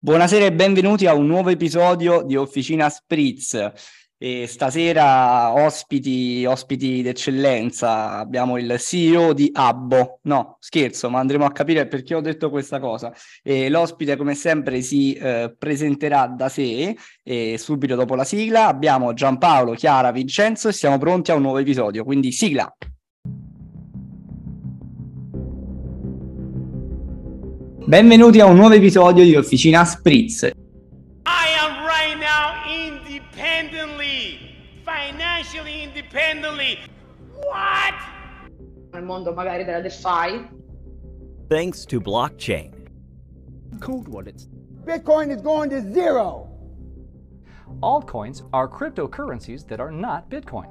Buonasera e benvenuti a un nuovo episodio di Officina Spritz. E stasera ospiti, ospiti d'eccellenza, abbiamo il CEO di Abbo. No, scherzo, ma andremo a capire perché ho detto questa cosa. E l'ospite, come sempre, si eh, presenterà da sé e subito dopo la sigla abbiamo Giampaolo, Chiara, Vincenzo e siamo pronti a un nuovo episodio. Quindi sigla. Benvenuti a un nuovo episodio di Officina Spritz. I am right now independently, financially independently. What? nel mondo magari della DeFi. Thanks to blockchain. Cold wallets. Bitcoin is going to zero. Altcoins are cryptocurrencies that are not Bitcoin.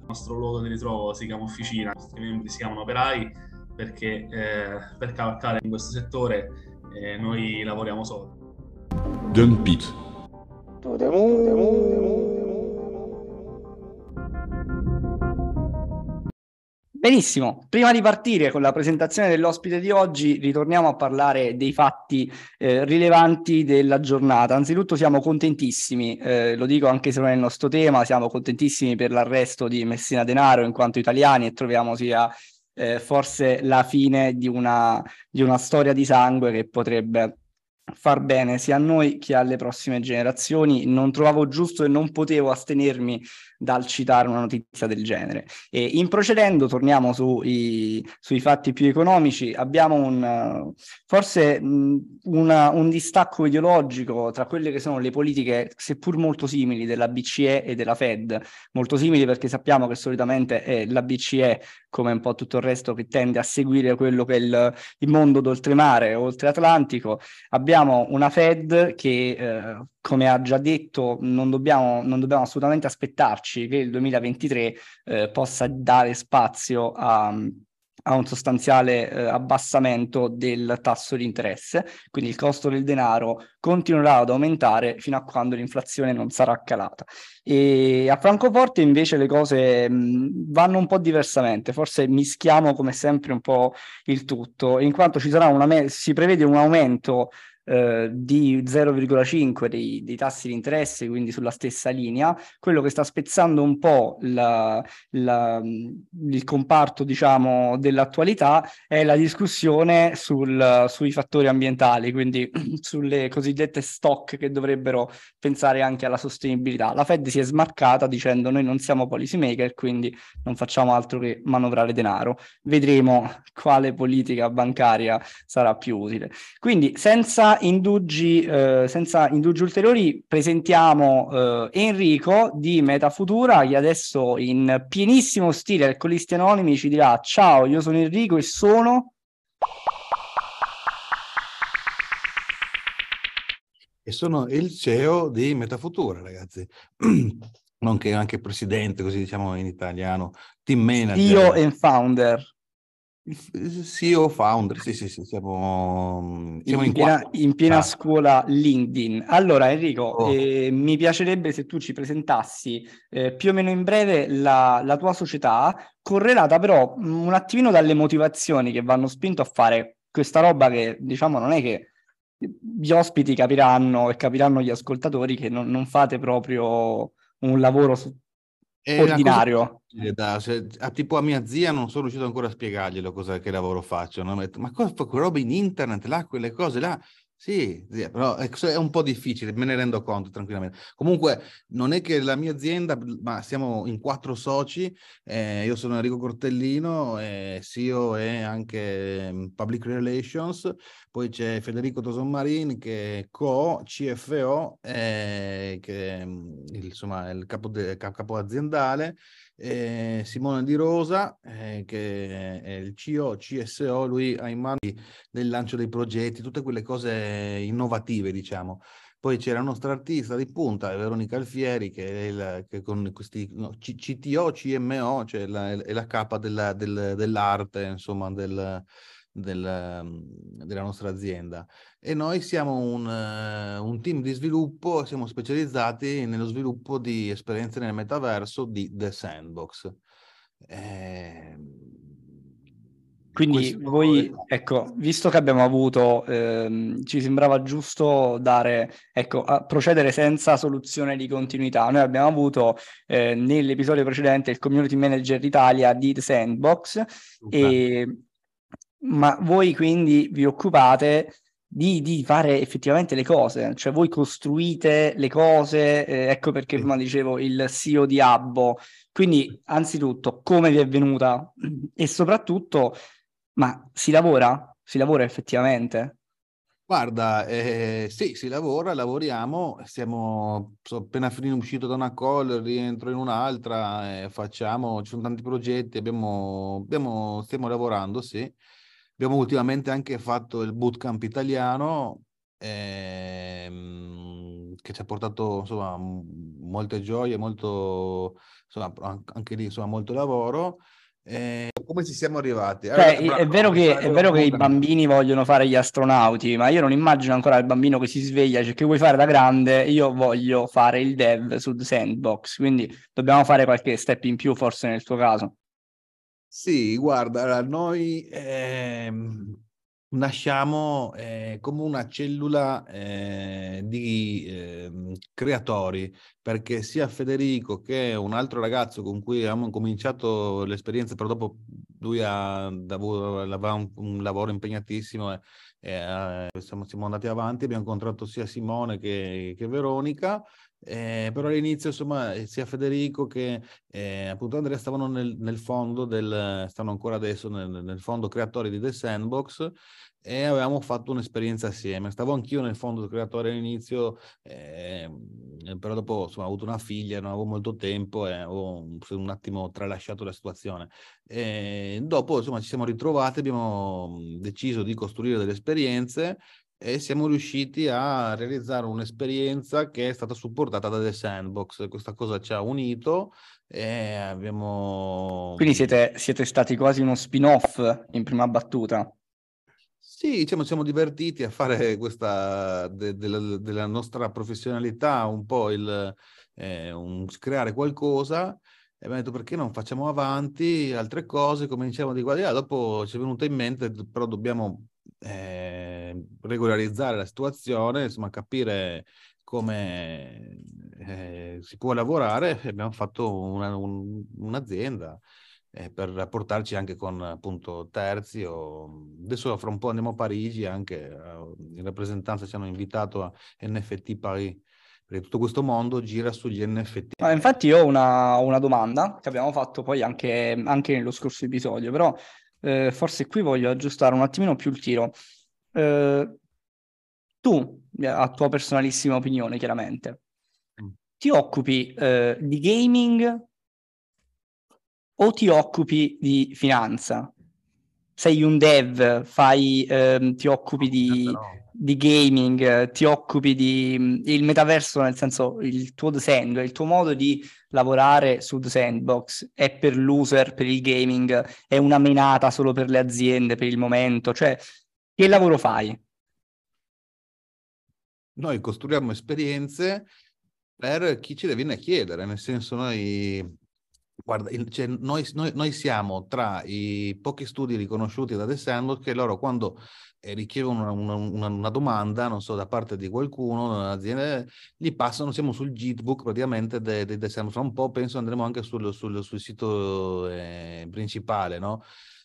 Il nostro logo di ritrovo si chiama Officina, i nostri membri si chiamano operai perché eh, per cavalcare in questo settore eh, noi lavoriamo solo. Dump it. Benissimo, prima di partire con la presentazione dell'ospite di oggi, ritorniamo a parlare dei fatti eh, rilevanti della giornata. Anzitutto siamo contentissimi, eh, lo dico anche se non è il nostro tema, siamo contentissimi per l'arresto di Messina Denaro in quanto italiani e troviamo sia eh, forse la fine di una, di una storia di sangue che potrebbe far bene sia a noi che alle prossime generazioni. Non trovavo giusto e non potevo astenermi dal citare una notizia del genere. E in procedendo, torniamo sui, sui fatti più economici, abbiamo un, forse una, un distacco ideologico tra quelle che sono le politiche, seppur molto simili, della BCE e della Fed, molto simili perché sappiamo che solitamente è la BCE, come un po' tutto il resto, che tende a seguire quello che è il, il mondo d'oltremare, oltre Atlantico. Abbiamo una Fed che eh, come ha già detto, non dobbiamo, non dobbiamo assolutamente aspettarci che il 2023 eh, possa dare spazio a, a un sostanziale eh, abbassamento del tasso di interesse, quindi il costo del denaro continuerà ad aumentare fino a quando l'inflazione non sarà calata. E a Francoforte invece le cose mh, vanno un po' diversamente, forse mischiamo come sempre un po' il tutto, in quanto ci sarà una me- si prevede un aumento eh, di 0,5 dei, dei, tassi di interesse, quindi sulla stessa linea. Quello che sta spezzando un po' la, la, il comparto, diciamo, dell'attualità è la discussione sul, sui fattori ambientali, quindi sulle cosiddette stock che dovrebbero pensare anche alla sostenibilità. La Fed si è smarcata dicendo noi non siamo policy maker, quindi non facciamo altro che manovrare denaro. Vedremo quale politica bancaria sarà più utile. Quindi senza indugi, eh, senza indugi ulteriori, presentiamo eh, Enrico di Metafutura che adesso in pienissimo stile alcolisti anonimi ci dirà ciao, io sono Enrico e sono... E sono il CEO di Metafutura, ragazzi. Nonché anche presidente, così diciamo in italiano, team manager. CEO and founder. CEO founder, sì, sì, sì, siamo, siamo in, in, piena, in piena ah. scuola LinkedIn. Allora, Enrico, oh. eh, mi piacerebbe se tu ci presentassi eh, più o meno in breve la, la, tua società, correlata però un attimino dalle motivazioni che vanno spinto a fare questa roba che, diciamo, non è che gli ospiti capiranno e capiranno gli ascoltatori che non, non fate proprio un lavoro su, ordinario. Da, se, a, tipo a mia zia non sono riuscito ancora a spiegarglielo cosa che lavoro faccio. No? Ma cosa fa quella roba in internet là, quelle cose là? Sì, però è un po' difficile, me ne rendo conto tranquillamente. Comunque non è che la mia azienda, ma siamo in quattro soci, eh, io sono Enrico Cortellino, eh, CEO e anche mm, Public Relations, poi c'è Federico Tosommarin che è co-CFO, eh, che mm, insomma è il capo, de, capo aziendale, eh, Simone Di Rosa, eh, che è il CEO, CSO, lui ha in mano del lancio dei progetti, tutte quelle cose innovative, diciamo. Poi c'è la nostra artista di punta, Veronica Alfieri, che è il, che con questi no, CTO, CMO, cioè la, è la capa della, del, dell'arte, insomma, del, del, della nostra azienda e noi siamo un, uh, un, team di sviluppo, siamo specializzati nello sviluppo di esperienze nel metaverso di The Sandbox. Eh, Quindi voi, ecco, visto che abbiamo avuto, ehm, ci sembrava giusto dare, ecco, a procedere senza soluzione di continuità. Noi abbiamo avuto eh, nell'episodio precedente il Community Manager Italia di The Sandbox, e, ma voi quindi vi occupate di, di fare effettivamente le cose, cioè voi costruite le cose, eh, ecco perché prima dicevo il CEO di Abbo. Quindi, anzitutto, come vi è venuta e soprattutto, ma si lavora? Si lavora effettivamente? Guarda, eh, sì, si lavora, lavoriamo, siamo so, appena finito uscito da una call, rientro in un'altra, eh, facciamo, ci sono tanti progetti, abbiamo, abbiamo- stiamo lavorando, sì. Abbiamo ultimamente anche fatto il bootcamp italiano, ehm, che ci ha portato, insomma, molte gioie, molto, insomma, an- anche lì, insomma, molto lavoro. Eh, come ci siamo arrivati? Cioè, Allora, è vero che, è vero che i bambini vogliono fare gli astronauti, ma io non immagino ancora il bambino che si sveglia, cioè che vuoi fare da grande? Io voglio fare il dev su The Sandbox, quindi dobbiamo fare qualche step in più forse nel tuo caso. Sì, guarda, noi ehm, nasciamo eh, come una cellula eh, di ehm, creatori, perché sia Federico che un altro ragazzo con cui abbiamo cominciato l'esperienza, però dopo lui ha, aveva un, un lavoro impegnatissimo e, e, eh, siamo, siamo andati avanti, abbiamo incontrato sia Simone che, che Veronica. Eh, però all'inizio, insomma, eh, sia Federico che eh, appunto Andrea stavano nel, nel fondo del, stanno ancora adesso nel, nel fondo creatori di The Sandbox e avevamo fatto un'esperienza assieme. Stavo anch'io nel fondo creatore all'inizio, eh, però dopo insomma, ho avuto una figlia, non avevo molto tempo e ho un, un attimo tralasciato la situazione. E dopo insomma ci siamo ritrovati, abbiamo deciso di costruire delle esperienze e siamo riusciti a realizzare un'esperienza che è stata supportata da The Sandbox. Questa cosa ci ha unito e abbiamo... Quindi siete, siete stati quasi uno spin-off in prima battuta. Sì, diciamo, ci siamo divertiti a fare questa de- della, della nostra professionalità un po' il eh, un- creare qualcosa e abbiamo detto perché non facciamo avanti altre cose, cominciamo di e là. Dopo ci è venuto in mente, però dobbiamo eh, regolarizzare la situazione, insomma, capire come eh, si può lavorare. Abbiamo fatto una- un- un'azienda eh, per rapportarci anche con appunto terzi o adesso fra un po' andiamo a Parigi anche eh, in rappresentanza ci hanno invitato a NFT Paris perché tutto questo mondo gira sugli NFT Ma infatti io ho una, una domanda che abbiamo fatto poi anche, anche nello scorso episodio, però eh, forse qui voglio aggiustare un attimino più il tiro. Eh, tu, eh, a tua personalissima opinione, chiaramente, Mm. ti occupi eh, di gaming o ti occupi di finanza? Sei un dev, fai, ehm, ti occupi di, Però- di gaming, eh, ti occupi di mh, il metaverso, nel senso il tuo design, il tuo modo di lavorare su The Sandbox è per l'user, per il gaming, è una menata solo per le aziende per il momento, cioè che lavoro fai? noi costruiamo esperienze per chi ce le viene a chiedere, nel senso noi, guarda, cioè, noi, noi- noi siamo tra i pochi studi riconosciuti da The Sandbox che loro quando ricevono una, una- una- domanda, non so, da parte di qualcuno, un'azienda, gli passano, siamo sul Gitbook praticamente di The Sandbox, fra un po' penso andremo anche sul, sul- sul sito eh, principale, no?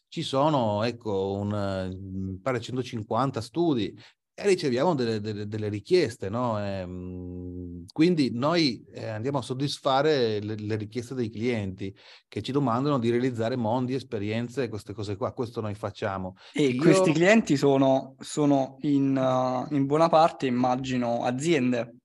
Ci sono, ecco, un, eh, pare 150 studi e riceviamo delle, delle- delle richieste, no? Ehm, quindi noi eh, andiamo a soddisfare le, le richieste dei clienti che ci domandano di realizzare mondi, esperienze, queste cose qua. Questo noi facciamo. E Io- questi clienti sono, sono in, uh, in buona parte, immagino, aziende.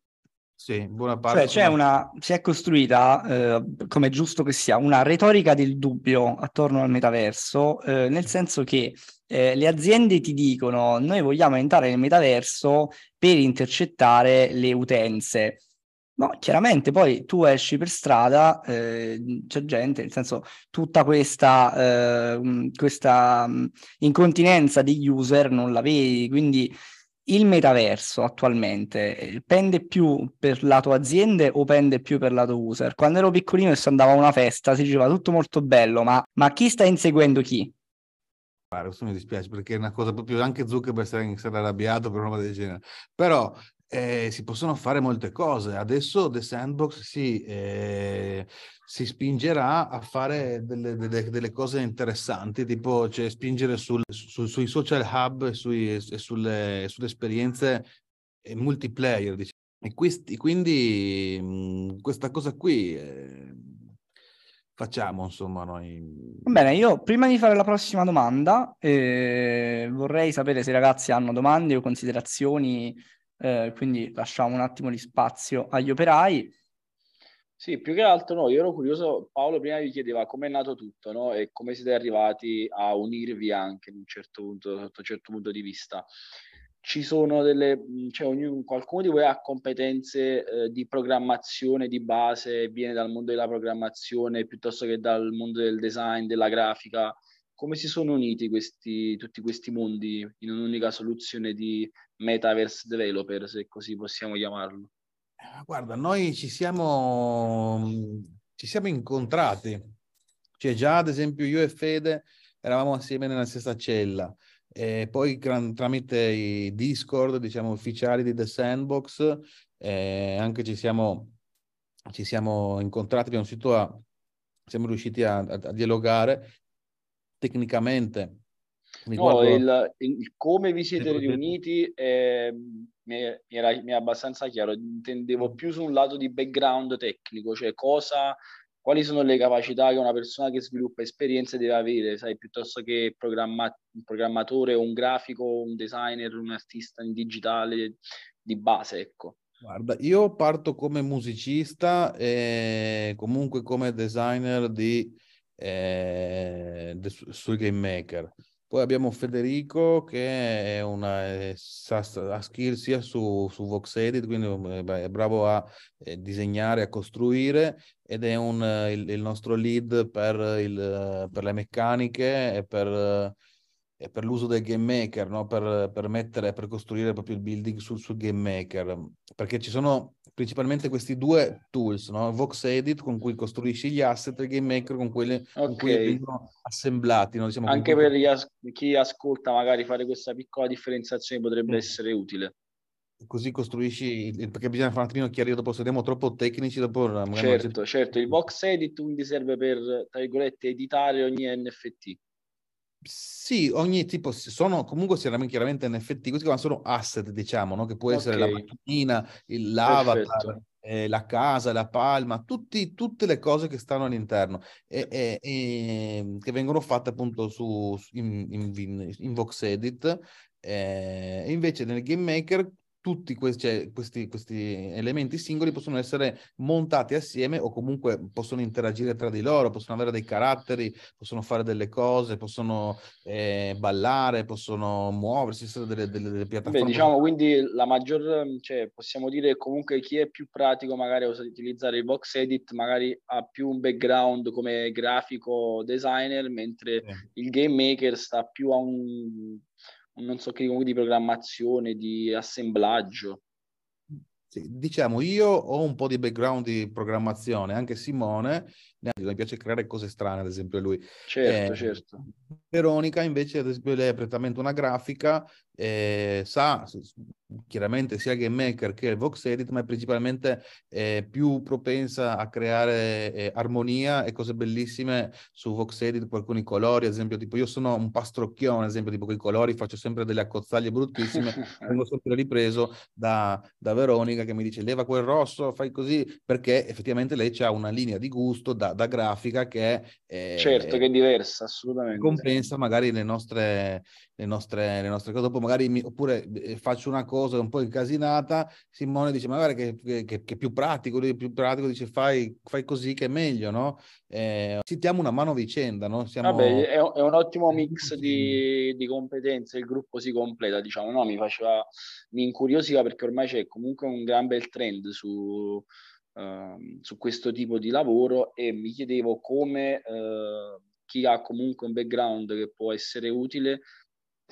Sì, buona parte. Cioè, c'è sono- una, si è costruita, eh, come è giusto che sia, una retorica del dubbio attorno al metaverso, eh, nel senso che eh, le aziende ti dicono noi vogliamo entrare nel metaverso per intercettare le utenze. No, chiaramente poi tu esci per strada, eh, c'è gente, nel senso tutta questa, eh, mh, questa mh, incontinenza degli user non la vedi, quindi il metaverso attualmente eh, pende più per lato aziende o pende più per lato user? Quando ero piccolino e si andava a una festa si diceva tutto molto bello, ma, ma chi sta inseguendo chi? Questo mi dispiace perché è una cosa proprio anche Zuckerberg sarà, arrabbiato per una roba del genere. Però eh, si possono fare molte cose. Adesso The Sandbox si, eh, si spingerà a fare delle, delle, delle, cose interessanti, tipo cioè, spingere sul, su, sui social hub e, sui, e sulle, sulle, esperienze multiplayer. Diciamo. E questi, quindi mh, questa cosa qui eh, facciamo, insomma, noi. Bene, io prima di fare la prossima domanda eh, vorrei sapere se i ragazzi hanno domande o considerazioni eh, quindi lasciamo un attimo di spazio agli operai. Sì, più che altro no, io ero curioso, Paolo prima vi chiedeva come è nato tutto no? e come siete arrivati a unirvi anche in un certo punto, sotto un certo punto di vista. Ci sono delle, cioè ognuno, qualcuno di voi ha competenze eh, di programmazione di base, viene dal mondo della programmazione piuttosto che dal mondo del design, della grafica, come si sono uniti questi, tutti questi mondi in un'unica soluzione di metaverse developer, se così possiamo chiamarlo? Eh, guarda, noi ci siamo, ci siamo incontrati, cioè già ad esempio io e Fede eravamo assieme nella stessa cella, e poi tramite i Discord, diciamo, ufficiali di The Sandbox, eh, anche ci siamo, ci siamo incontrati, abbiamo riuscito a, siamo riusciti a, a, a dialogare tecnicamente. No, il, il, come vi siete riuniti eh, mi, era, mi, è abbastanza chiaro, intendevo più su un lato di background tecnico, cioè cosa, quali sono le capacità che una persona che sviluppa esperienze deve avere, sai, piuttosto che programma, un programmatore un grafico, un designer, un artista in digitale di base, ecco. Guarda, io parto come musicista e comunque come designer di eh, sul game maker. Poi abbiamo Federico che è una, è, ha skill sia su, su Vox quindi beh, è bravo a eh, disegnare, a costruire ed è un, il, il, nostro lead per, il, per le meccaniche e per, e per l'uso del game maker, no? per, per, mettere, per costruire proprio il building sul, sul game maker. Perché ci sono principalmente questi due tools, no? Vox Edit con cui costruisci gli asset e Game Maker con, quelli, okay. con cui vengono assemblati. No? Diciamo, Anche per as- chi ascolta magari fare questa piccola differenziazione potrebbe mm. essere utile. Così costruisci, perché bisogna fare un attimino chiarire, dopo se andiamo troppo tecnici, dopo... Certo, certo, il Vox Edit quindi serve per, tra virgolette, editare ogni NFT. Sì, ogni tipo sono comunque chiaramente NFT, questi qua sono asset, diciamo, no? che può essere okay. la macchinina, il, l'avatar, eh, la casa, la palma, tutti, tutte le cose che stanno all'interno e, e, e che vengono fatte appunto su, in, in, in Vox Edit. Eh, invece nel Game Maker tutti questi, cioè, questi, questi, elementi singoli possono essere montati assieme o comunque possono interagire tra di loro, possono avere dei caratteri, possono fare delle cose, possono eh, ballare, possono muoversi, essere delle, delle, delle piattaforme. Beh, diciamo quindi la maggior, cioè, possiamo dire comunque chi è più pratico magari a utilizzare il box edit magari ha più un background come grafico designer, mentre sì. il game maker sta più a un non so che di programmazione, di assemblaggio. Sì, diciamo, io ho un po' di background di programmazione, anche Simone, mi piace creare cose strane, ad esempio lui. Certo, eh, certo. Veronica invece, ad esempio, lei è prettamente una grafica, eh, sa chiaramente sia il Game Maker che il Vox Edit, ma è principalmente eh, più propensa a creare eh, armonia e cose bellissime su Vox Edit con alcuni colori, ad esempio, tipo io sono un pastrocchione, ad esempio, tipo con i colori faccio sempre delle accozzaglie bruttissime, vengo sempre ripreso da, da Veronica che mi dice leva quel rosso, fai così, perché effettivamente lei ha una linea di gusto da, da grafica che è... Eh, certo, che è diversa, assolutamente. Compensa magari le nostre, le nostre, le nostre cose, dopo magari mi, oppure eh, faccio una cosa un po' incasinata, Simone dice magari che, che, che, che più pratico, lui è più pratico, dice fai, fai così che è meglio, no? Eh, ci una mano vicenda, no? Siamo... Vabbè, è, è, un ottimo mix di, di, competenze, il gruppo si completa, diciamo, no? Mi faceva, mi incuriosiva perché ormai c'è comunque un gran bel trend su, uh, su questo tipo di lavoro e mi chiedevo come uh, chi ha comunque un background che può essere utile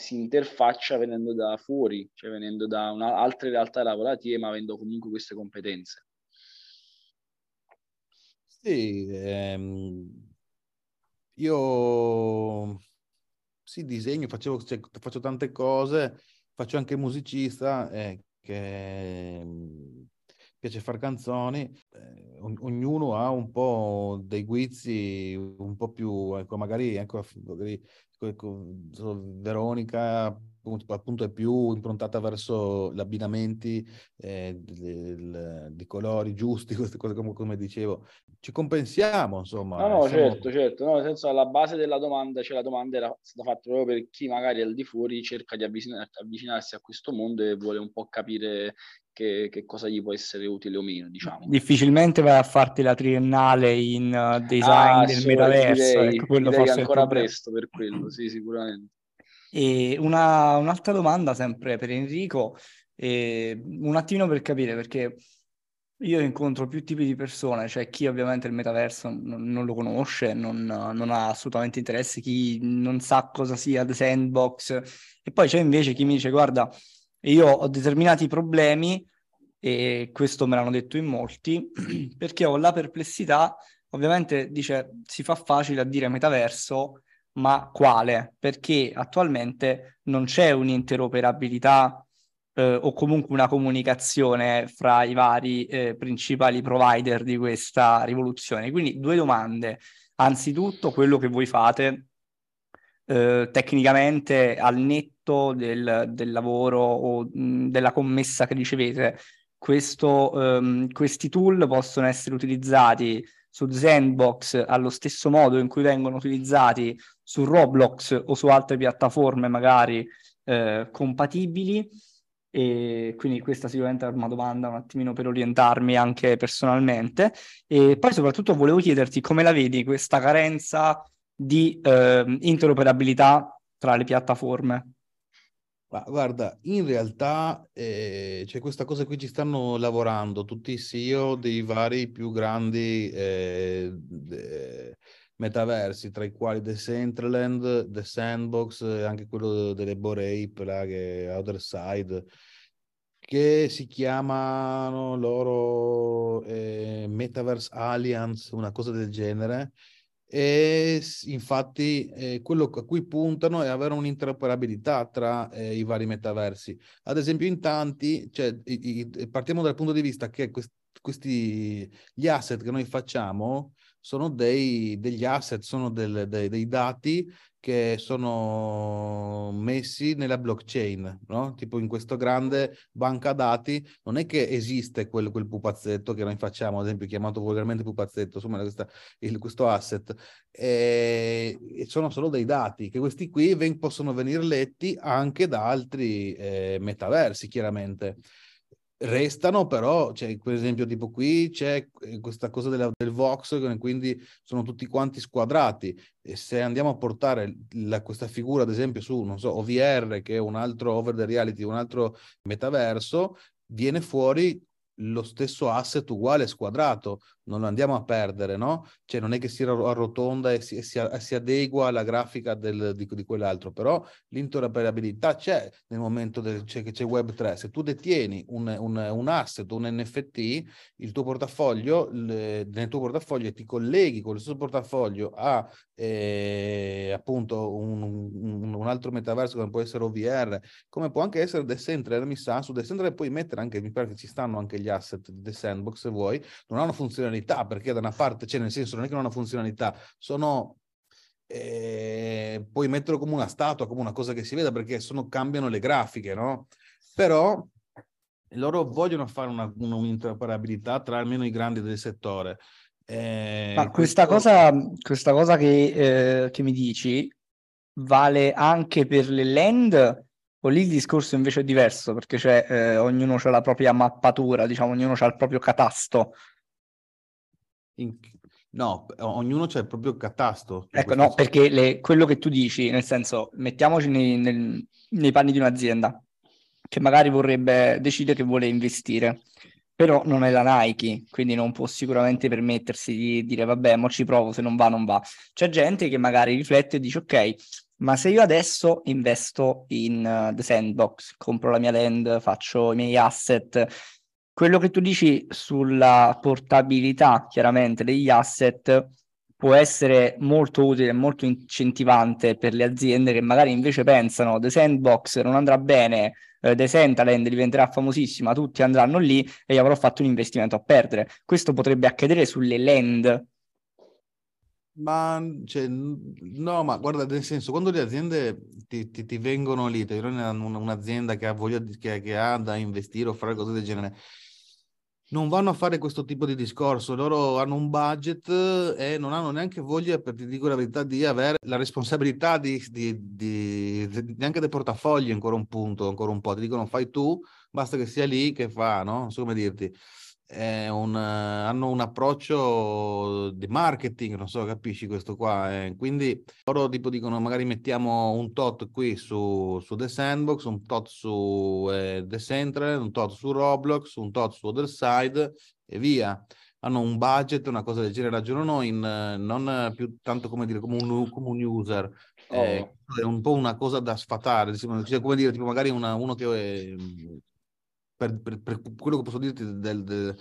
si interfaccia venendo da fuori, cioè venendo da altre realtà lavorative, ma avendo comunque queste competenze. Sì, ehm, io sì, disegno, facevo, cioè, faccio tante cose, faccio anche musicista, eh, che mm, piace fare canzoni, eh, ognuno ha un po' dei guizzi un po' più, ecco, magari, ecco, magari ecco, Veronica appunto è più improntata verso gli abbinamenti eh, di colori giusti, queste cose come, come, dicevo. Ci compensiamo, insomma. No, no, siamo... certo, certo. No, nel senso, alla base della domanda, cioè la domanda era stata fatta proprio per chi magari al di fuori cerca di avvicinar- avvicinarsi a questo mondo e vuole un po' capire che, che, cosa gli può essere utile o meno, diciamo. Difficilmente vai a farti la triennale in uh, design ah, del metaverso. Direi, ecco, quello forse ancora presto per quello, sì, sicuramente. E una, un'altra domanda sempre per Enrico, eh, un attimino per capire, perché io incontro più tipi di persone, cioè chi ovviamente il metaverso non, non lo conosce, non, non, ha assolutamente interesse, chi non sa cosa sia The Sandbox, e poi c'è invece chi mi dice guarda, io ho determinati problemi, e questo me l'hanno detto in molti, perché ho la perplessità, ovviamente dice si fa facile a dire metaverso, ma quale? Perché attualmente non c'è un'interoperabilità eh, o comunque una comunicazione fra i vari eh, principali provider di questa rivoluzione. Quindi due domande. Anzitutto quello che voi fate eh, tecnicamente al netto del, del lavoro o mh, della commessa che ricevete, questo, ehm, questi tool possono essere utilizzati su Zenbox allo stesso modo in cui vengono utilizzati su Roblox o su altre piattaforme magari eh, compatibili. E quindi questa sicuramente è una domanda un attimino per orientarmi anche personalmente. E poi soprattutto volevo chiederti come la vedi questa carenza di eh, interoperabilità tra le piattaforme. Ma guarda, in realtà eh, c'è questa cosa qui, ci stanno lavorando tutti i CEO dei vari più grandi eh, metaversi, tra i quali The Centraland, The Sandbox e anche quello delle Borape, là, che è Other Side, che si chiamano loro eh, Metaverse Alliance, una cosa del genere, e infatti eh, quello a cui puntano è avere un'interoperabilità tra eh, i vari metaversi. Ad esempio, in tanti, cioè, i, i, partiamo dal punto di vista che quest, questi, gli asset che noi facciamo sono dei, degli asset, sono del, dei, dei dati che sono messi nella blockchain, no? Tipo in questo grande banca dati, non è che esiste quel, quel pupazzetto che noi facciamo, ad esempio chiamato volgarmente pupazzetto, insomma questa, il, questo asset, e, e, sono solo dei dati, che questi qui ven, possono venire letti anche da altri eh, metaversi, chiaramente restano però, cioè, per esempio tipo qui c'è eh, questa cosa della, del Vox, quindi sono tutti quanti squadrati. E se andiamo a portare la, questa figura ad esempio su, non so, OVR che è un altro over the reality, un altro metaverso, viene fuori lo stesso asset uguale squadrato, non lo andiamo a perdere, no? Cioè non è che si arrotonda e si, si, si adegua alla grafica del, di, di, quell'altro, però l'interoperabilità c'è nel momento del, c'è, che c'è Web3. Se tu detieni un, un, un, asset, un NFT, il tuo portafoglio, le, nel tuo portafoglio ti colleghi con il suo portafoglio a eh, appunto un, un, un, altro metaverso come può essere OVR, come può anche essere Decentraland, mi sa, su Decentraland puoi mettere anche, mi pare che ci stanno anche gli asset di Sandbox se vuoi, non hanno funzionalità perché da una parte, cioè nel senso non è che non hanno funzionalità, sono eh, puoi metterlo come una statua, come una cosa che si veda perché sono, cambiano le grafiche, no? Però loro vogliono fare una, un'interoperabilità tra almeno i grandi del settore. Eh, Ma questa questo... cosa, questa cosa che, eh, che, mi dici vale anche per le land o lì il discorso invece è diverso perché cioè, eh, ognuno ha la propria mappatura, diciamo, ognuno ha il proprio catasto. In... No, ognuno c'ha il proprio catasto. Ecco, no, perché le, quello che tu dici, nel senso, mettiamoci nei, nel, nei panni di un'azienda che magari vorrebbe decidere che vuole investire però non è la Nike, quindi non può sicuramente permettersi di dire vabbè, mo ci provo, se non va non va. C'è gente che magari riflette e dice ok, ma se io adesso investo in uh, The Sandbox, compro la mia land, faccio i miei asset, quello che tu dici sulla portabilità chiaramente degli asset può essere molto utile e molto incentivante per le aziende che magari invece pensano The Sandbox non andrà bene, eh, Decentraland diventerà famosissima, tutti andranno lì e io avrò fatto un investimento a perdere. Questo potrebbe accadere sulle land. Ma cioè, no, ma guarda, nel senso, quando le aziende ti, ti, ti vengono lì, ti vengono un'azienda che ha voglia di, che, che ha da investire o fare cose del genere, non vanno a fare questo tipo di discorso, loro hanno un budget e non hanno neanche voglia, per ti dico la verità, di avere la responsabilità di, di, di neanche dei portafogli ancora un punto, ancora un po'. Ti dicono fai tu, basta che sia lì che fa, no? Non so come dirti un, hanno un approccio di marketing, non so, capisci questo qua. Eh. Quindi loro tipo dicono magari mettiamo un tot qui su, su The Sandbox, un tot su eh, The Central, un tot su Roblox, un tot su Other Side e via. Hanno un budget, una cosa del genere, ragionano in, non più tanto come dire come un, come un user, oh. eh, è un po' una cosa da sfatare, cioè, come dire, tipo magari una, uno che è, per, per, per, quello che posso dirti del, del,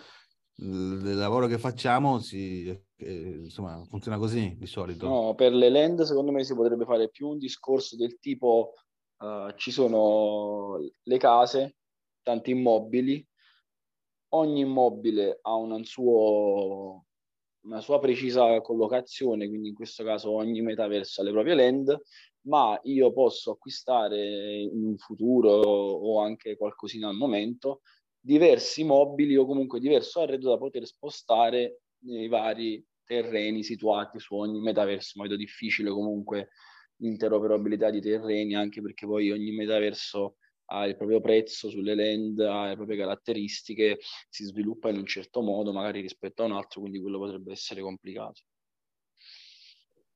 del lavoro che facciamo, si, eh, insomma, funziona così di solito. No, per le land secondo me si potrebbe fare più un discorso del tipo uh, ci sono le case, tanti immobili, ogni immobile ha un suo, una sua precisa collocazione, quindi in questo caso ogni metaverso ha le proprie land, ma io posso acquistare in un futuro o anche qualcosina al momento diversi mobili o comunque diverso arredo da poter spostare nei vari terreni situati su ogni metaverso. Ma vedo difficile comunque l'interoperabilità di terreni, anche perché poi ogni metaverso ha il proprio prezzo sulle land, ha le proprie caratteristiche, si sviluppa in un certo modo magari rispetto a un altro, quindi quello potrebbe essere complicato.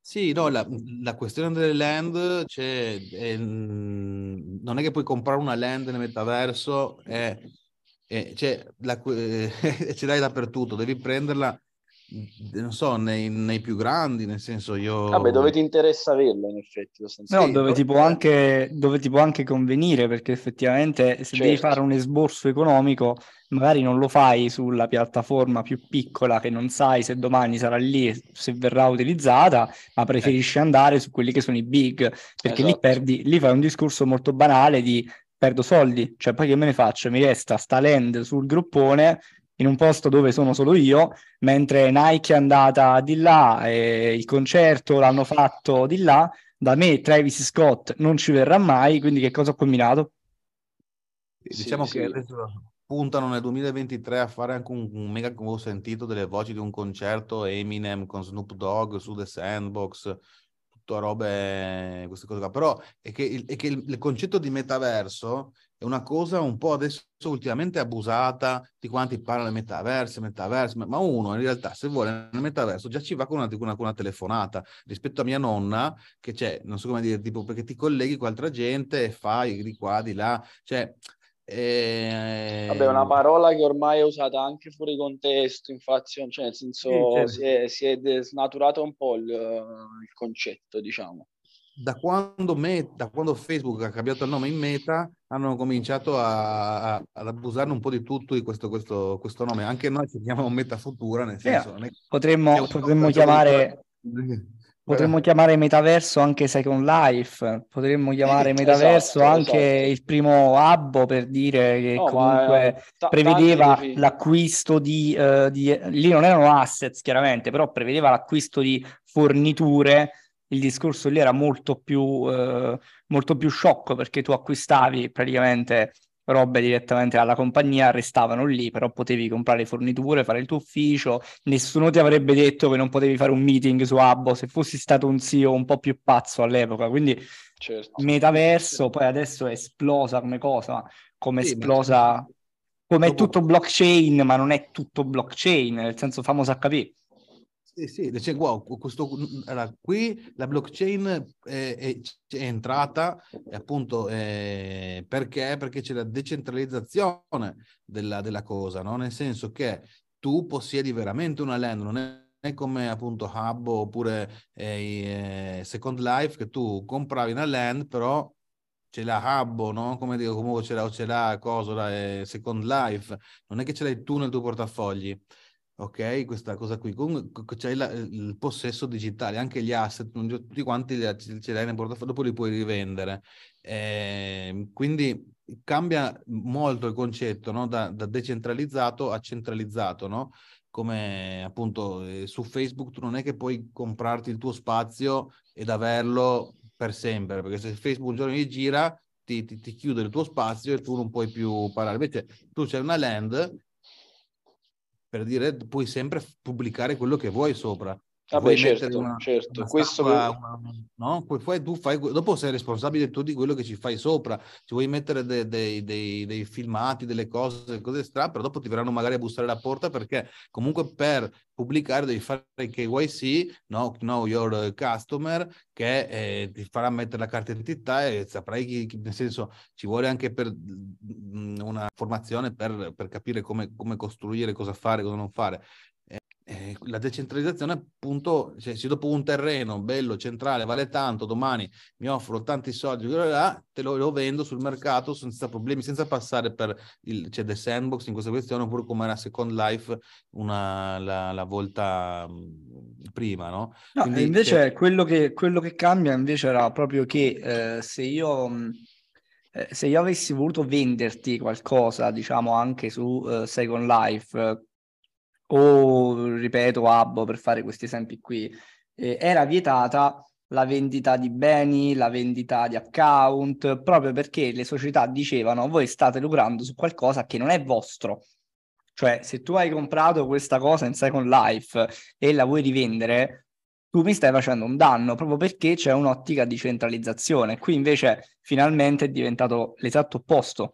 Sì, no, la, la questione delle land, cioè, è, non è che puoi comprare una land nel metaverso e, e cioè, la, ce l'hai dappertutto, devi prenderla non so, nei, nei, più grandi, nel senso io... Vabbè, dove ti interessa averlo in effetti? No, dove ti, può anche, dove ti può anche convenire, perché effettivamente se certo. devi fare un esborso economico, magari non lo fai sulla piattaforma più piccola che non sai se domani sarà lì, se verrà utilizzata, ma preferisci eh. andare su quelli che sono i big, perché esatto. lì perdi, lì fai un discorso molto banale di perdo soldi, cioè poi che me ne faccio? Mi resta sta land sul gruppone in un posto dove sono solo io, mentre Nike è andata di là e il concerto l'hanno fatto di là, da me Travis Scott non ci verrà mai, quindi che cosa ho combinato? Diciamo sì, che sì. puntano nel 2023 a fare anche un, un mega, come ho sentito, delle voci di un concerto Eminem con Snoop Dogg su The Sandbox, tutto robe, queste cose qua. Però è che, il, è che il, il concetto di metaverso è una cosa un po' adesso ultimamente abusata di quanti parlano di metaverso, metaverso, ma uno in realtà se vuole nel metaverso già ci va con una, con una, con una telefonata. Rispetto a mia nonna che c'è, non so come dire, tipo perché ti colleghi con altra gente e fai di qua, di là, cioè... Eh... Vabbè, una parola che ormai è usata anche fuori contesto, infatti, cioè nel senso sì, certo. si, è, si, è, snaturato un po' il, il concetto, diciamo da quando, Meta, da quando, Facebook ha cambiato il nome in Meta, hanno cominciato a, a, ad abusarne un po' di tutto di questo, questo, questo nome. Anche noi ci chiamiamo Meta Futura, nel senso... Yeah. Potremmo, potremmo chiamare... Potremmo chiamare metaverso anche Second Life, potremmo chiamare esatto, metaverso esatto, anche esatto. il primo Abbo per dire che no, comunque t- prevedeva l'acquisto di, uh, di, lì non erano assets chiaramente, però prevedeva l'acquisto di forniture il discorso lì era molto più, eh, molto più sciocco perché tu acquistavi praticamente robe direttamente dalla compagnia, restavano lì, però potevi comprare forniture, fare il tuo ufficio, nessuno ti avrebbe detto che non potevi fare un meeting su Abbo se fossi stato un CEO un po' più pazzo all'epoca, quindi certo. metaverso poi adesso è esplosa come cosa, come sì, esplosa, come è tutto blockchain, ma non è tutto blockchain, nel senso famoso HP. Sì, dice, wow, questo, allora, qui la blockchain è, è, è entrata appunto eh, perché? Perché c'è la decentralizzazione della, della cosa, no? nel senso che tu possiedi veramente una land, non è è come appunto Hub oppure eh, Second Life che tu compravi una land però ce l'ha Hub, no? Come dico, comunque ce l'ha, ce l'ha cosa, eh, Second Life, non è che ce l'hai tu nel tuo portafogli ok? Questa cosa qui, comunque c'è la- il possesso digitale, anche gli asset, tutti quanti ce li hai nel portafoglio, dopo li puoi rivendere. Ehm, quindi cambia molto il concetto, no? Da, da decentralizzato a centralizzato, no? Come appunto eh, su Facebook tu non è che puoi comprarti il tuo spazio ed averlo per sempre, perché se Facebook un giorno gli gira, ti, ti- ti chiude il tuo spazio e tu non puoi più parlare. Invece tu c'è una land per dire puoi sempre pubblicare quello che vuoi sopra. Vuoi mettere certo, una- certo. una Questo statua, che- una- no? Poi, tu fai, dopo sei responsabile tu di quello che ci fai sopra. Ci vuoi mettere de- dei, dei- dei filmati, delle cose, cose strane, però dopo ti verranno magari a bussare alla porta perché comunque per pubblicare devi fare il KYC, no? Know Your Customer, che eh, ti farà mettere la carta d'identità e saprai chi, chi- nel senso ci vuole anche per mm, una formazione per, per capire come, come costruire, cosa fare, cosa non fare. Eh, la decentralizzazione appunto, cioè, se dopo un terreno bello, centrale, vale tanto, domani mi offrono tanti soldi, te lo, lo vendo sul mercato senza problemi, senza passare per il, c'è The Sandbox in questa questione, oppure come era Second Life una, la, la volta prima, no? No, Quindi invece c'è- quello che, quello che cambia invece era proprio che eh, se io, eh, se io avessi voluto venderti qualcosa, diciamo anche su eh, Second Life o ripeto Abbo per fare questi esempi qui, eh, era vietata la vendita di beni, la vendita di account, proprio perché le società dicevano voi state lucrando su qualcosa che non è vostro. Cioè, se tu hai comprato questa cosa in Second Life e la vuoi rivendere, tu mi stai facendo un danno proprio perché c'è un'ottica di centralizzazione. Qui invece finalmente è diventato l'esatto opposto.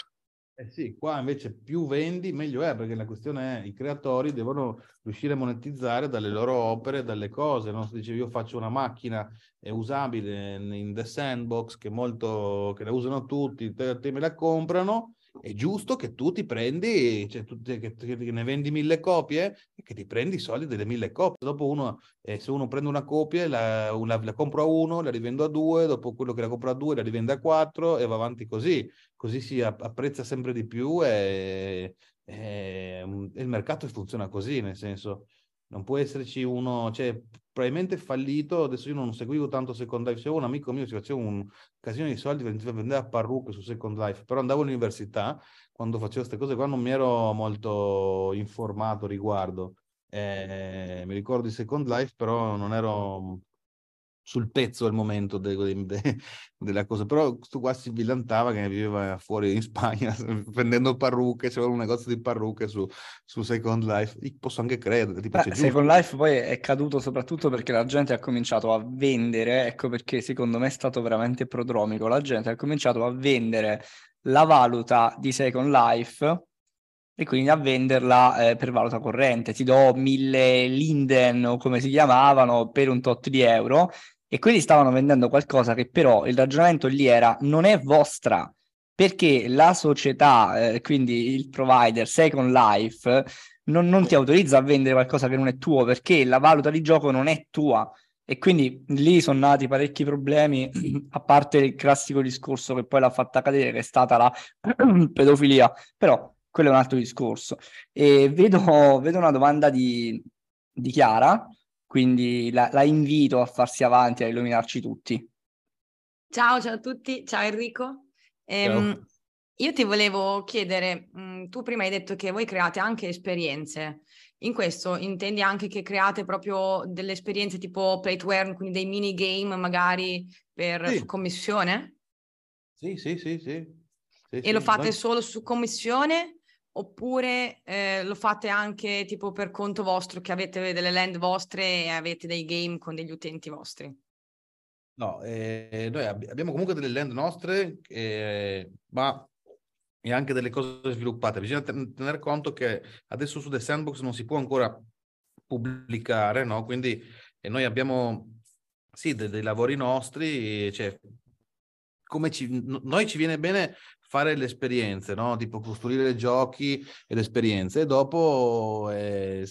Eh sì, qua invece più vendi meglio è, perché la questione è i creatori devono riuscire a monetizzare dalle loro opere, dalle cose, no? Se dicevi io faccio una macchina usabile in The Sandbox, che, molto, che la usano tutti, te, te me la comprano, è giusto che tu ti prendi, cioè tu, che, che ne vendi mille copie e che ti prendi i soldi delle mille copie. Dopo uno, eh, se uno prende una copia, la, una, la compro a uno, la rivendo a due, dopo quello che la compra a due la rivende a quattro e va avanti così. Così si app- apprezza sempre di più e, e, e il mercato funziona così, nel senso non può esserci uno, cioè probabilmente fallito, adesso io non seguivo tanto Second Life, c'era un amico mio che faceva un casino di soldi, vendeva parrucche su Second Life, però andavo all'università, quando facevo queste cose qua non mi ero molto informato riguardo, Eh, mi ricordo di Second Life, però non ero sul pezzo al momento de- de- de- della cosa, però questo qua si villantava che viveva fuori in Spagna vendendo parrucche, c'era un negozio di parrucche su, su Second Life, Io posso anche credere, tipo, Eh, giusto- Second Life poi è caduto soprattutto perché la gente ha cominciato a vendere, ecco perché secondo me è stato veramente prodromico, la gente ha cominciato a vendere la valuta di Second Life e quindi a venderla eh, per valuta corrente. Ti do mille Linden o come si chiamavano per un tot di euro e quindi stavano vendendo qualcosa che però il ragionamento lì era non è vostra perché la società, eh, quindi il provider Second Life non, non ti autorizza a vendere qualcosa che non è tuo perché la valuta di gioco non è tua. E quindi lì sono nati parecchi problemi, a parte il classico discorso che poi l'ha fatta cadere, che è stata la pedofilia, però quello è un altro discorso. E vedo, vedo una domanda di, di Chiara, quindi la, la invito a farsi avanti, a illuminarci tutti. Ciao, ciao a tutti, ciao Enrico. Ehm, io ti volevo chiedere, mh, tu prima hai detto che voi create anche esperienze. In questo intendi anche che create proprio delle esperienze tipo play to earn, quindi dei minigame magari per Sì. su commissione? Sì, sì, sì, sì. Sì, E sì, lo fate noi- solo su commissione oppure eh, lo fate anche tipo per conto vostro, che avete delle land vostre e avete dei game con degli utenti vostri? No, eh, noi abbi- abbiamo comunque delle land nostre, eh, ma e anche delle cose sviluppate. Bisogna ten- tener conto che adesso su The Sandbox non si può ancora pubblicare, no? Quindi eh, noi abbiamo, sì, de- dei lavori nostri, cioè, come ci, no- noi ci viene bene fare le esperienze, no? Tipo costruire giochi e le esperienze e dopo eh,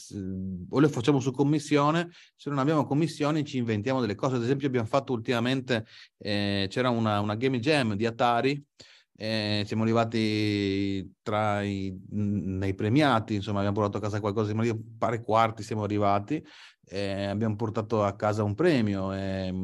o le facciamo su commissione, se non abbiamo commissioni ci inventiamo delle cose. Ad esempio abbiamo fatto ultimamente, eh, c'era una, una game jam di Atari eh, siamo arrivati tra i, nei premiati, insomma abbiamo portato a casa qualcosa, arrivati, pare quarti siamo arrivati, eh, abbiamo portato a casa un premio, eh,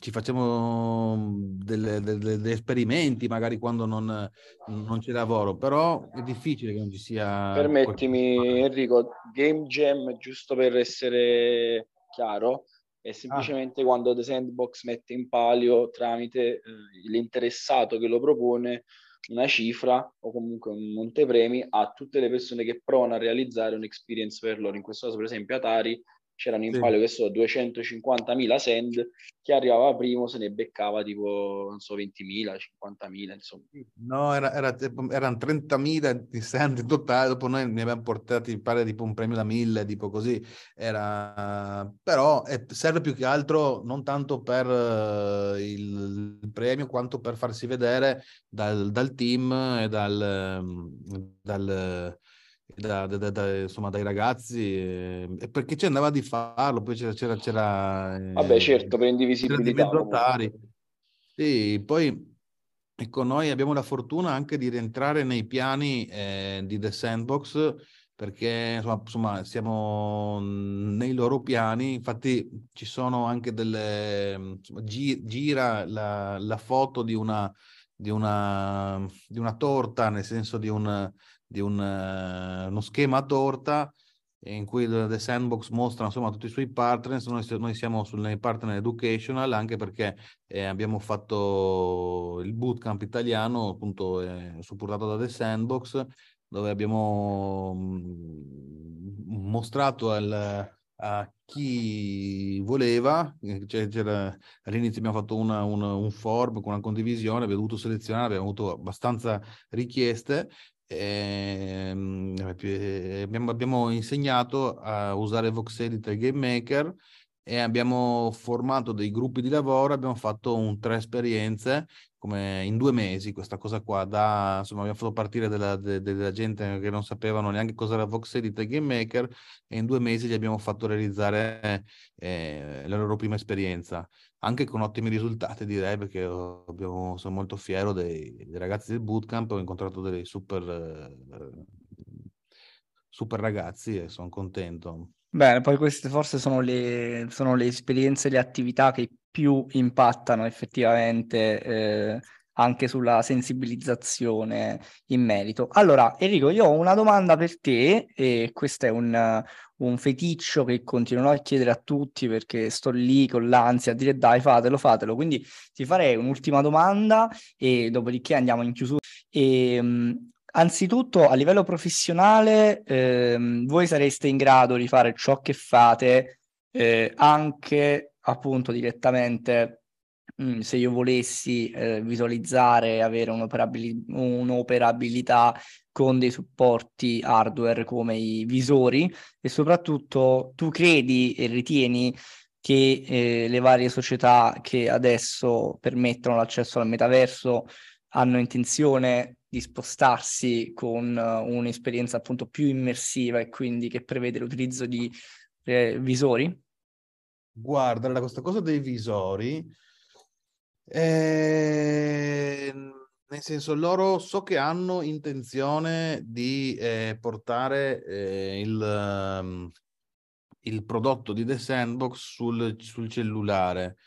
ci facciamo delle, delle, degli esperimenti magari quando non, non, c'è lavoro, però è difficile che non ci sia... Permettimi Enrico, Game Jam, giusto per essere chiaro, è semplicemente ah. quando The Sandbox mette in palio tramite eh, l'interessato che lo propone una cifra o comunque un montepremi a tutte le persone che provano a realizzare un'experience per loro. In questo caso, per esempio, Atari c'erano in sì. palio che so 250.000 send chi arrivava primo se ne beccava tipo non so 20.000 50.000 insomma no era, era, erano 30.000 di send in totale dopo noi ne abbiamo portati pare tipo un premio da 1000 tipo così era però è, serve più che altro non tanto per uh, il, il, premio quanto per farsi vedere dal, dal team e dal, dal da, da, da, insomma, dai ragazzi eh, perché ci andava di farlo poi c'era, c'era, c'era eh, vabbè certo per indivisibilità sì, poi ecco noi abbiamo la fortuna anche di rientrare nei piani eh, di The Sandbox perché insomma, insomma, siamo nei loro piani. Infatti ci sono anche delle insomma, gi- gira la, la foto di una di una, di una torta, nel senso di un, di un, uh, uno schema a torta in cui The Sandbox mostra insomma tutti i suoi partners, noi, noi siamo nei partner educational anche perché eh, abbiamo fatto il bootcamp italiano appunto eh, supportato da The Sandbox dove abbiamo mm, mostrato al, a chi voleva, eh, cioè, all'inizio abbiamo fatto una, una, un form con una condivisione, abbiamo dovuto selezionare, abbiamo avuto abbastanza richieste eh, abbiamo, abbiamo, insegnato a usare Vox Editor Game Maker e abbiamo formato dei gruppi di lavoro, abbiamo fatto un, tre esperienze come in due mesi questa cosa qua, da, insomma abbiamo fatto partire della, de, della gente che non sapevano neanche cosa era Vox Editor Game Maker e in due mesi gli abbiamo fatto realizzare eh, la loro prima esperienza anche con ottimi risultati direi perché abbiamo, sono molto fiero dei, dei, ragazzi del bootcamp, ho incontrato dei super, eh, super ragazzi e sono contento. Bene, poi queste forse sono le, sono le esperienze, le attività che più impattano effettivamente eh, anche sulla sensibilizzazione in merito. Allora, Enrico, io ho una domanda per te e questo è un, un feticcio che continuerò a chiedere a tutti perché sto lì con l'ansia a dire dai, fatelo, fatelo. Quindi ti farei un'ultima domanda e dopodiché andiamo in chiusura. E, um, anzitutto, a livello professionale, ehm, voi sareste in grado di fare ciò che fate eh, anche appunto direttamente Mm, se io volessi eh, visualizzare avere un'operabil- un'operabilità con dei supporti hardware come i visori e soprattutto tu credi e ritieni che eh, le varie società che adesso permettono l'accesso al metaverso hanno intenzione di spostarsi con uh, un'esperienza appunto più immersiva e quindi che prevede l'utilizzo di eh, visori? Guarda, questa cosa dei visori eh, nel senso, loro so che hanno intenzione di eh, portare eh, il, um, il, prodotto di The Sandbox sul, sul, cellulare.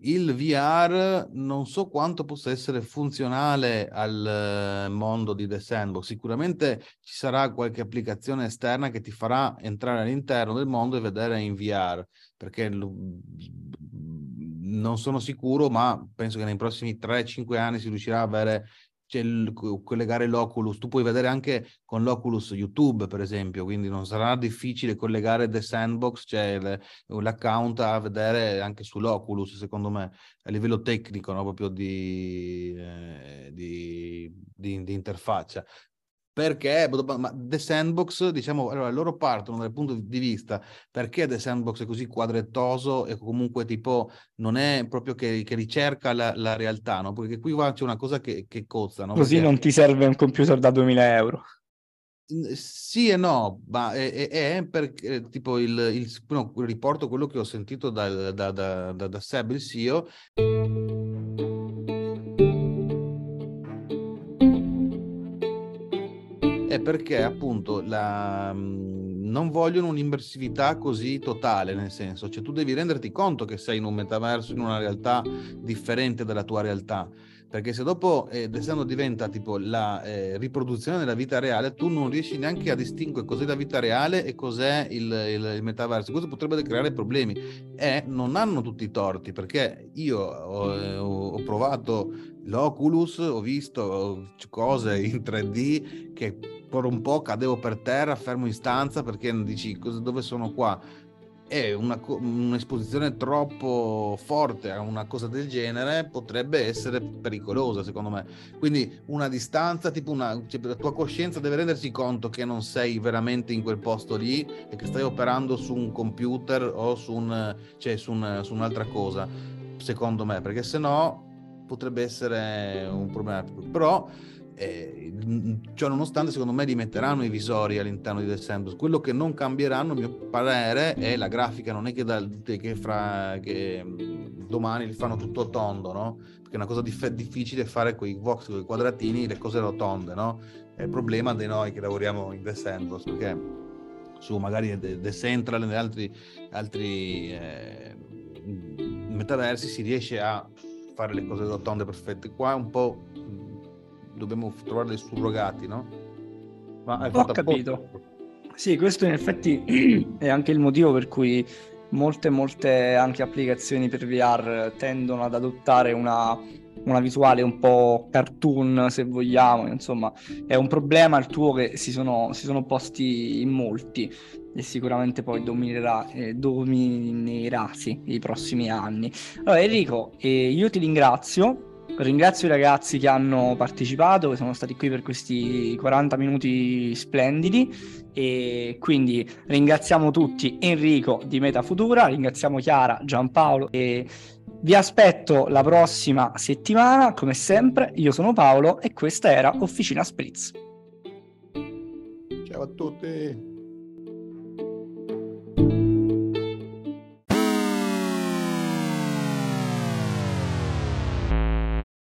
Il VR non so quanto possa essere funzionale al mondo di The Sandbox. Sicuramente ci sarà qualche applicazione esterna che ti farà entrare all'interno del mondo e vedere in VR, perché non sono sicuro, ma penso che nei prossimi 3-5 anni si riuscirà a avere cioè, collegare l'Oculus. Tu puoi vedere anche con l'Oculus YouTube, per esempio, quindi non sarà difficile collegare The Sandbox, cioè le, l'account a vedere anche sull'Oculus, secondo me, a livello tecnico, no? proprio di, eh, di, di, di interfaccia perché ma The Sandbox, diciamo, allora loro partono dal punto di vista perché The Sandbox è così quadrettoso e comunque tipo non è proprio che, che ricerca la, la, realtà, no? Perché qui c'è una cosa che, che cozza, no? Così perché... non ti serve un computer da 2000 euro. Sì e no, ma è, è, è perché tipo il, il, no, riporto quello che ho sentito da, da, da, da, da Seb, il CEO. È perché appunto la, mm, non vogliono un'immersività così totale, nel senso, cioè tu devi renderti conto che sei in un metaverso, in una realtà differente dalla tua realtà perché se dopo eh, essendo diventa tipo la eh, riproduzione della vita reale, tu non riesci neanche a distinguere cos'è la vita reale e cos'è il, il, il metaverso. Questo potrebbe creare problemi e non hanno tutti i torti, perché io ho, eh, ho provato l'Oculus, ho visto cose in 3D che per un po' cadevo per terra, fermo in stanza perché dici dove sono qua e una, un'esposizione troppo forte a una cosa del genere potrebbe essere pericolosa secondo me. Quindi una distanza tipo una cioè, la tua coscienza deve rendersi conto che non sei veramente in quel posto lì e che stai operando su un computer o su, un, cioè, su, un, su un'altra cosa secondo me. Perché se no potrebbe essere un problema. Però ciò nonostante, secondo me li metteranno i visori all'interno di The Sandbox. Quello che non cambieranno, a mio parere, è la grafica. Non è che, da, che, fra, che mm, domani li fanno tutto tondo, no? Perché è una cosa dif- difficile fare con i vox, con i quadratini, le cose rotonde, no? È il problema di noi che lavoriamo in The Sandbox, perché su magari The, The Central e altri, altri eh, metaversi si riesce a fare le cose rotonde perfette. Qua è un po' dobbiamo trovare dei surrogati, no? Ma hai Ho capito. Apposta. Sì, questo in effetti è anche il motivo per cui molte, molte anche applicazioni per VR tendono ad adottare una, una visuale un po' cartoon, se vogliamo. Insomma, è un problema il tuo che si sono, si sono posti in molti e sicuramente poi dominerà, eh, dominerà sì, i prossimi anni. Allora, Enrico, eh, io ti ringrazio Ringrazio i ragazzi che hanno partecipato, che sono stati qui per questi 40 minuti splendidi e quindi ringraziamo tutti Enrico di Meta Futura, ringraziamo Chiara, Giampaolo e vi aspetto la prossima settimana, come sempre. Io sono Paolo e questa era Officina Spritz. Ciao a tutti.